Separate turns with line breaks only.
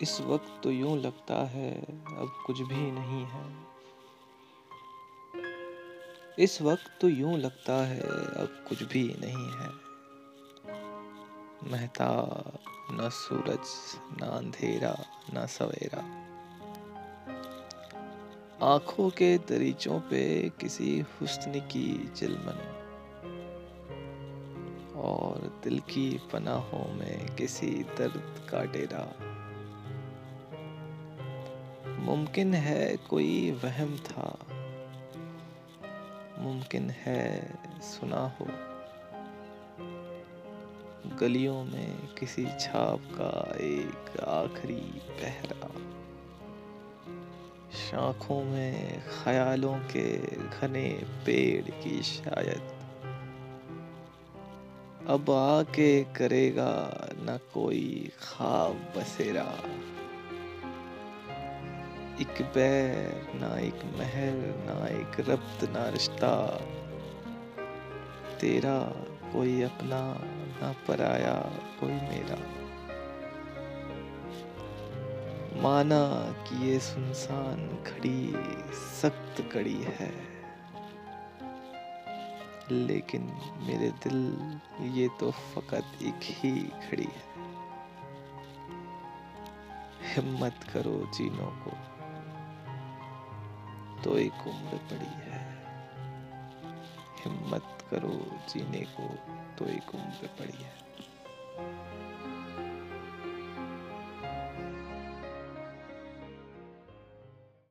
इस वक्त तो यूँ लगता है अब कुछ भी नहीं है। इस वक्त तो यूँ लगता है अब कुछ भी नहीं है। महता, न सूरज, न अंधेरा, न सवेरा। आँखों के दरीचों पे किसी हुस्न की चिलमन और दिल की पनाहों में किसी दर्द का डेरा। मुमकिन है कोई वहम था। मुमकिन है सुना हो। गलियों में किसी छाप का एक आखिरी पहरा। शाखों में ख्यालों के घने पेड़ की शायद। अब आके करेगा न कोई ख्वाब बसेरा। एक बैर, ना एक महल, ना एक रब्त, ना रिश्ता। तेरा कोई अपना, ना पराया कोई मेरा। माना कि ये सुनसान खड़ी सख्त कड़ी है। लेकिन मेरे दिल, ये तो फकत एक ही खड़ी है। हिम्मत करो जीनों को। तो एक उम्र पड़ी है। हिम्मत करो जीने को तो एक उम्र पड़ी है।